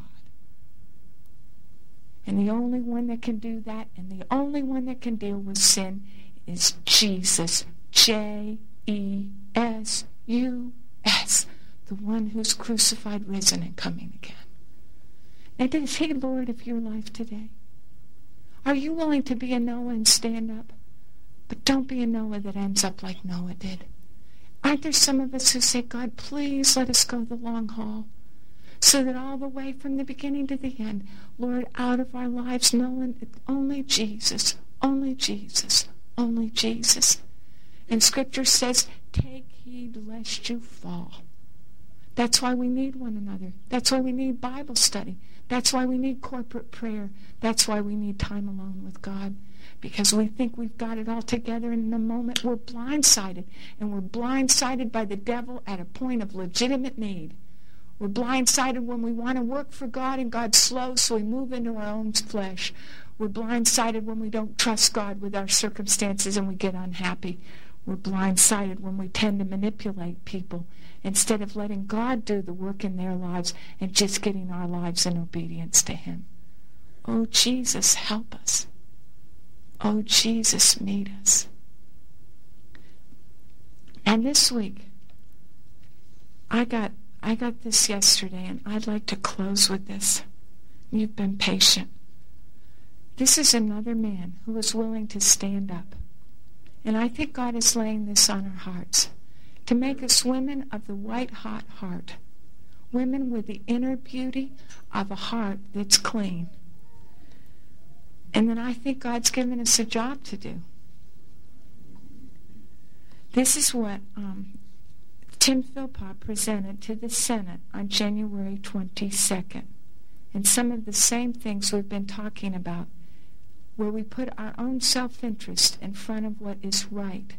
S2: And the only one that can do that, and the only one that can deal with sin is Jesus. J E S U S. The one who's crucified, risen, and coming again. And is He Lord of your life today? Are you willing to be a Noah and stand up? But don't be a Noah that ends up like Noah did. Aren't there some of us who say, God, please let us go the long haul? so that all the way from the beginning to the end, Lord, out of our lives, knowing only Jesus, only Jesus, only Jesus. And Scripture says, take heed lest you fall. That's why we need one another. That's why we need Bible study. That's why we need corporate prayer. That's why we need time alone with God. Because we think we've got it all together, and in a moment we're blindsided. And we're blindsided by the devil at a point of legitimate need. We're blindsided when we want to work for God and God's slow, so we move into our own flesh. We're blindsided when we don't trust God with our circumstances and we get unhappy. We're blindsided when we tend to manipulate people instead of letting God do the work in their lives and just getting our lives in obedience to Him. Oh, Jesus, help us. Oh, Jesus, meet us. And this week, I got I got this yesterday, and I'd like to close with this. You've been patient. This is another man who was willing to stand up. And I think God is laying this on our hearts to make us women of the white hot heart, women with the inner beauty of a heart that's clean. And then I think God's given us a job to do. This is what um, Tim Philpot presented to the Senate on January 22nd. And some of the same things we've been talking about where we put our own self interest in front of what is right.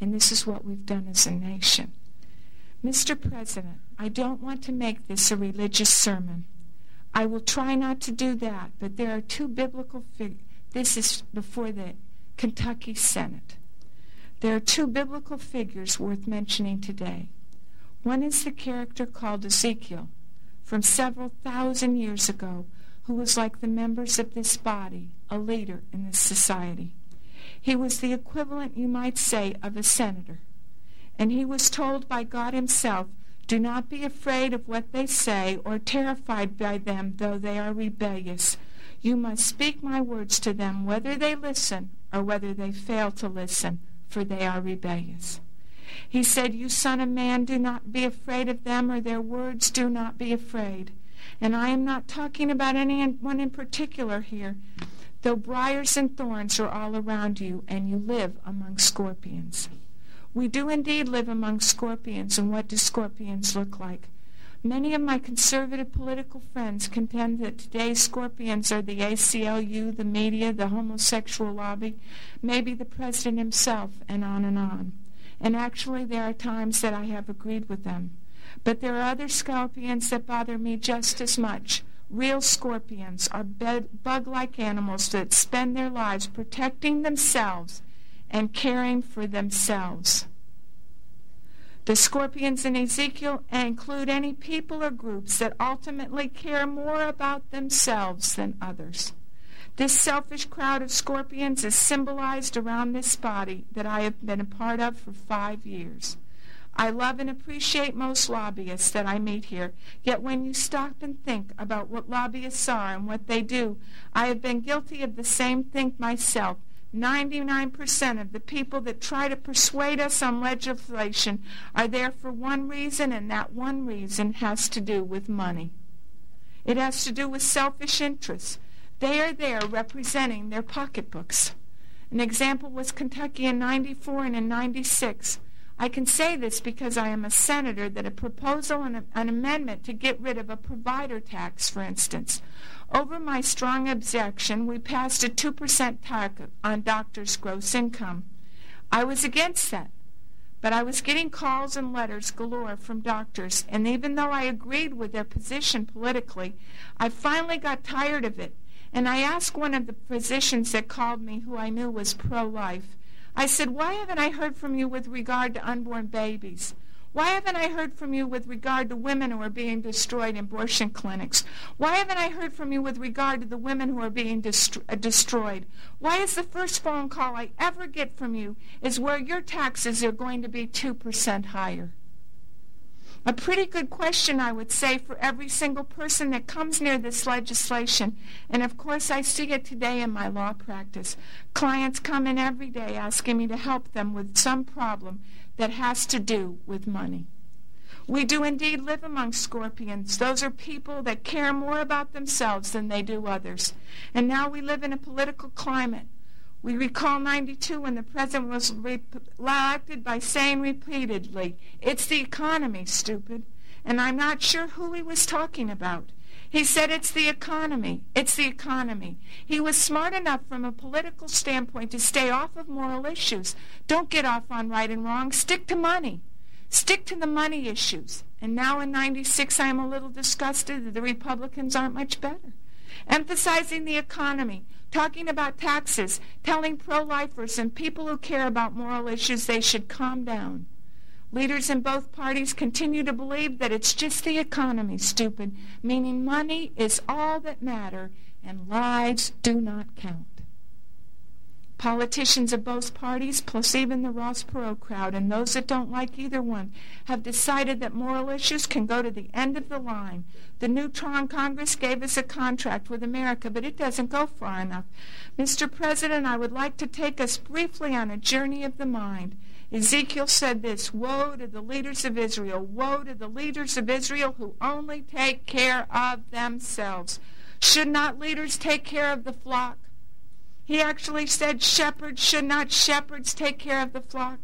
S2: And this is what we've done as a nation. Mr. President, I don't want to make this a religious sermon. I will try not to do that, but there are two biblical figures. This is before the Kentucky Senate. There are two biblical figures worth mentioning today. One is the character called Ezekiel from several thousand years ago who was like the members of this body, a leader in this society. He was the equivalent, you might say, of a senator. And he was told by God himself, Do not be afraid of what they say or terrified by them, though they are rebellious. You must speak my words to them, whether they listen or whether they fail to listen, for they are rebellious. He said, You son of man, do not be afraid of them, or their words, do not be afraid. And I am not talking about anyone in particular here, though briars and thorns are all around you, and you live among scorpions. We do indeed live among scorpions, and what do scorpions look like? Many of my conservative political friends contend that today's scorpions are the ACLU, the media, the homosexual lobby, maybe the president himself, and on and on. And actually, there are times that I have agreed with them. But there are other scorpions that bother me just as much. Real scorpions are bug like animals that spend their lives protecting themselves and caring for themselves. The scorpions in Ezekiel include any people or groups that ultimately care more about themselves than others. This selfish crowd of scorpions is symbolized around this body that I have been a part of for five years. I love and appreciate most lobbyists that I meet here, yet when you stop and think about what lobbyists are and what they do, I have been guilty of the same thing myself 99% of the people that try to persuade us on legislation are there for one reason, and that one reason has to do with money. It has to do with selfish interests. They are there representing their pocketbooks. An example was Kentucky in 94 and in 96. I can say this because I am a senator that a proposal and an amendment to get rid of a provider tax, for instance, over my strong objection, we passed a 2% tax on doctors' gross income. I was against that, but I was getting calls and letters galore from doctors, and even though I agreed with their position politically, I finally got tired of it, and I asked one of the physicians that called me, who I knew was pro life, I said, Why haven't I heard from you with regard to unborn babies? Why haven't I heard from you with regard to women who are being destroyed in abortion clinics? Why haven't I heard from you with regard to the women who are being dest- uh, destroyed? Why is the first phone call I ever get from you is where your taxes are going to be 2% higher? A pretty good question, I would say, for every single person that comes near this legislation. And of course, I see it today in my law practice. Clients come in every day asking me to help them with some problem that has to do with money. We do indeed live among scorpions. Those are people that care more about themselves than they do others. And now we live in a political climate. We recall 92 when the president was elected by saying repeatedly, It's the economy, stupid. And I'm not sure who he was talking about. He said it's the economy. It's the economy. He was smart enough from a political standpoint to stay off of moral issues. Don't get off on right and wrong. Stick to money. Stick to the money issues. And now in 96, I'm a little disgusted that the Republicans aren't much better. Emphasizing the economy, talking about taxes, telling pro-lifers and people who care about moral issues they should calm down. Leaders in both parties continue to believe that it's just the economy, stupid, meaning money is all that matter and lives do not count. Politicians of both parties, plus even the Ross Perot crowd and those that don't like either one, have decided that moral issues can go to the end of the line. The neutron Congress gave us a contract with America, but it doesn't go far enough. Mr. President, I would like to take us briefly on a journey of the mind. Ezekiel said this Woe to the leaders of Israel! Woe to the leaders of Israel who only take care of themselves. Should not leaders take care of the flock? He actually said, Shepherds, should not shepherds take care of the flock?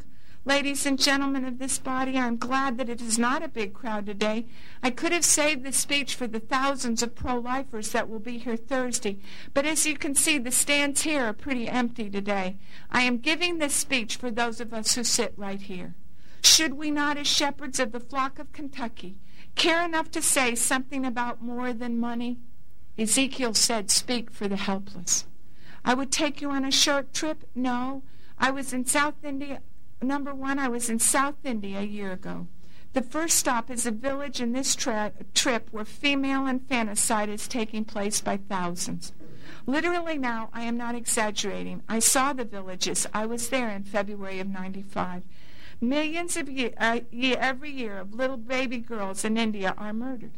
S2: Ladies and gentlemen of this body, I'm glad that it is not a big crowd today. I could have saved the speech for the thousands of pro-lifers that will be here Thursday, but as you can see, the stands here are pretty empty today. I am giving this speech for those of us who sit right here. Should we not, as shepherds of the flock of Kentucky, care enough to say something about more than money? Ezekiel said, speak for the helpless. I would take you on a short trip? No. I was in South India. Number one, I was in South India a year ago. The first stop is a village in this tra- trip where female infanticide is taking place by thousands. Literally now, I am not exaggerating. I saw the villages. I was there in February of 95. Millions of year, uh, year, every year of little baby girls in India are murdered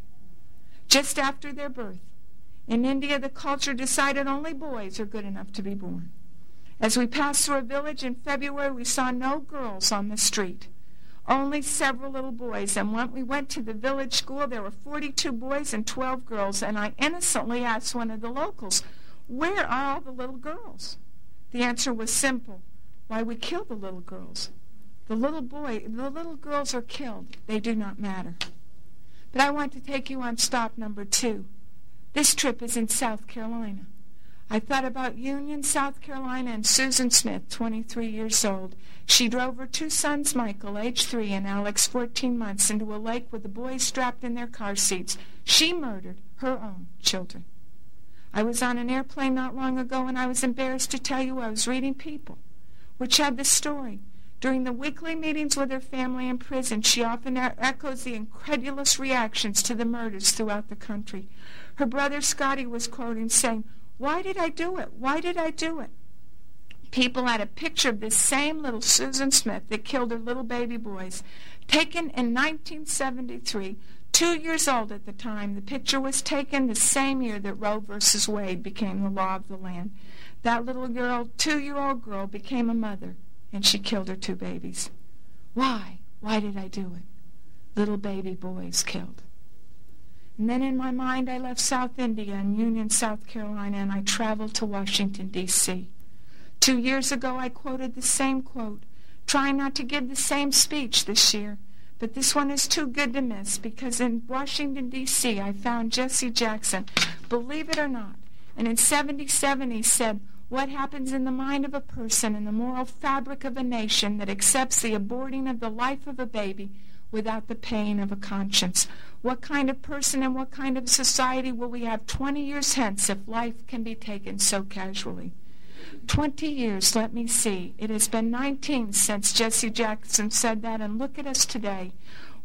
S2: just after their birth. In India, the culture decided only boys are good enough to be born. As we passed through a village in February, we saw no girls on the street, only several little boys. And when we went to the village school, there were 42 boys and 12 girls. And I innocently asked one of the locals, Where are all the little girls? The answer was simple Why, we kill the little girls. The little boy, the little girls are killed. They do not matter. But I want to take you on stop number two. This trip is in South Carolina. I thought about Union, South Carolina, and Susan Smith, 23 years old. She drove her two sons, Michael, age 3, and Alex, 14 months, into a lake with the boys strapped in their car seats. She murdered her own children. I was on an airplane not long ago, and I was embarrassed to tell you I was reading People, which had this story. During the weekly meetings with her family in prison, she often echoes the incredulous reactions to the murders throughout the country. Her brother Scotty was quoting saying, Why did I do it? Why did I do it? People had a picture of this same little Susan Smith that killed her little baby boys, taken in 1973, two years old at the time. The picture was taken the same year that Roe versus Wade became the law of the land. That little girl, two-year-old girl, became a mother, and she killed her two babies. Why? Why did I do it? Little baby boys killed. And then in my mind, I left South India and Union, South Carolina, and I traveled to Washington, D.C. Two years ago, I quoted the same quote, trying not to give the same speech this year. But this one is too good to miss because in Washington, D.C., I found Jesse Jackson, believe it or not. And in 77, he said, What happens in the mind of a person and the moral fabric of a nation that accepts the aborting of the life of a baby without the pain of a conscience? What kind of person and what kind of society will we have 20 years hence if life can be taken so casually? 20 years, let me see. It has been 19 since Jesse Jackson said that, and look at us today.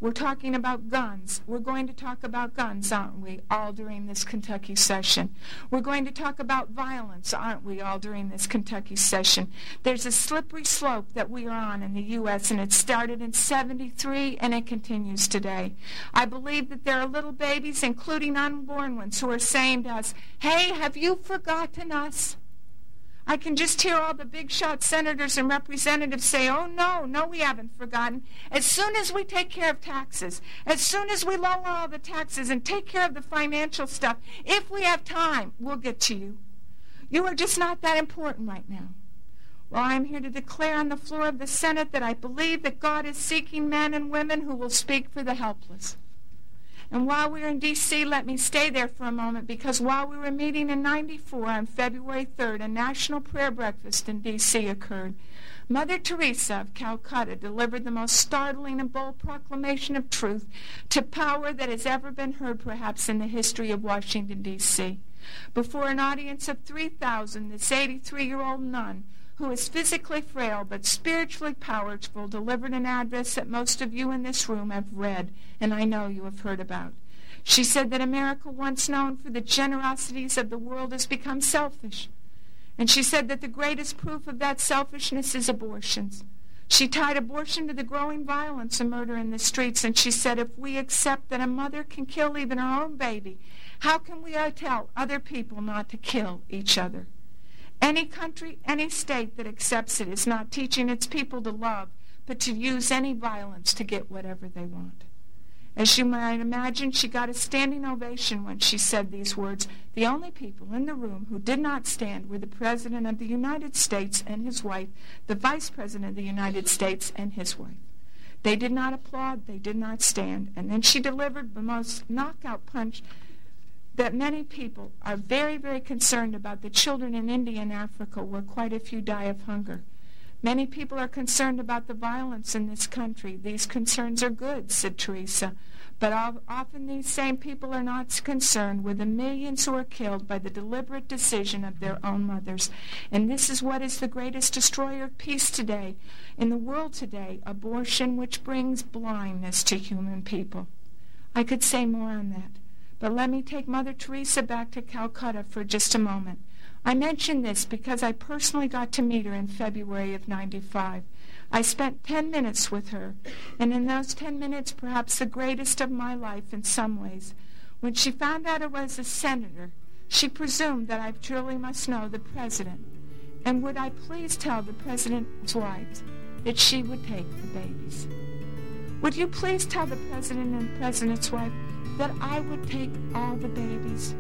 S2: We're talking about guns. We're going to talk about guns, aren't we, all during this Kentucky session? We're going to talk about violence, aren't we, all during this Kentucky session? There's a slippery slope that we are on in the U.S., and it started in 73 and it continues today. I believe that there are little babies, including unborn ones, who are saying to us, Hey, have you forgotten us? I can just hear all the big shot senators and representatives say, oh, no, no, we haven't forgotten. As soon as we take care of taxes, as soon as we lower all the taxes and take care of the financial stuff, if we have time, we'll get to you. You are just not that important right now. Well, I am here to declare on the floor of the Senate that I believe that God is seeking men and women who will speak for the helpless. And while we were in D.C., let me stay there for a moment because while we were meeting in 94 on February 3rd, a national prayer breakfast in D.C. occurred. Mother Teresa of Calcutta delivered the most startling and bold proclamation of truth to power that has ever been heard perhaps in the history of Washington, D.C. Before an audience of 3,000, this 83-year-old nun who is physically frail but spiritually powerful, delivered an address that most of you in this room have read, and I know you have heard about. She said that America, once known for the generosities of the world, has become selfish. And she said that the greatest proof of that selfishness is abortions. She tied abortion to the growing violence and murder in the streets, and she said if we accept that a mother can kill even her own baby, how can we tell other people not to kill each other? Any country, any state that accepts it is not teaching its people to love, but to use any violence to get whatever they want. As you might imagine, she got a standing ovation when she said these words. The only people in the room who did not stand were the President of the United States and his wife, the Vice President of the United States and his wife. They did not applaud, they did not stand. And then she delivered the most knockout punch that many people are very, very concerned about the children in India and Africa where quite a few die of hunger. Many people are concerned about the violence in this country. These concerns are good, said Teresa. But often these same people are not concerned with the millions who are killed by the deliberate decision of their own mothers. And this is what is the greatest destroyer of peace today, in the world today, abortion, which brings blindness to human people. I could say more on that. But let me take Mother Teresa back to Calcutta for just a moment. I mention this because I personally got to meet her in February of 95. I spent 10 minutes with her, and in those 10 minutes, perhaps the greatest of my life in some ways, when she found out I was a senator, she presumed that I truly must know the president. And would I please tell the president's wives that she would take the babies? Would you please tell the president and president's wife that I would take all the babies.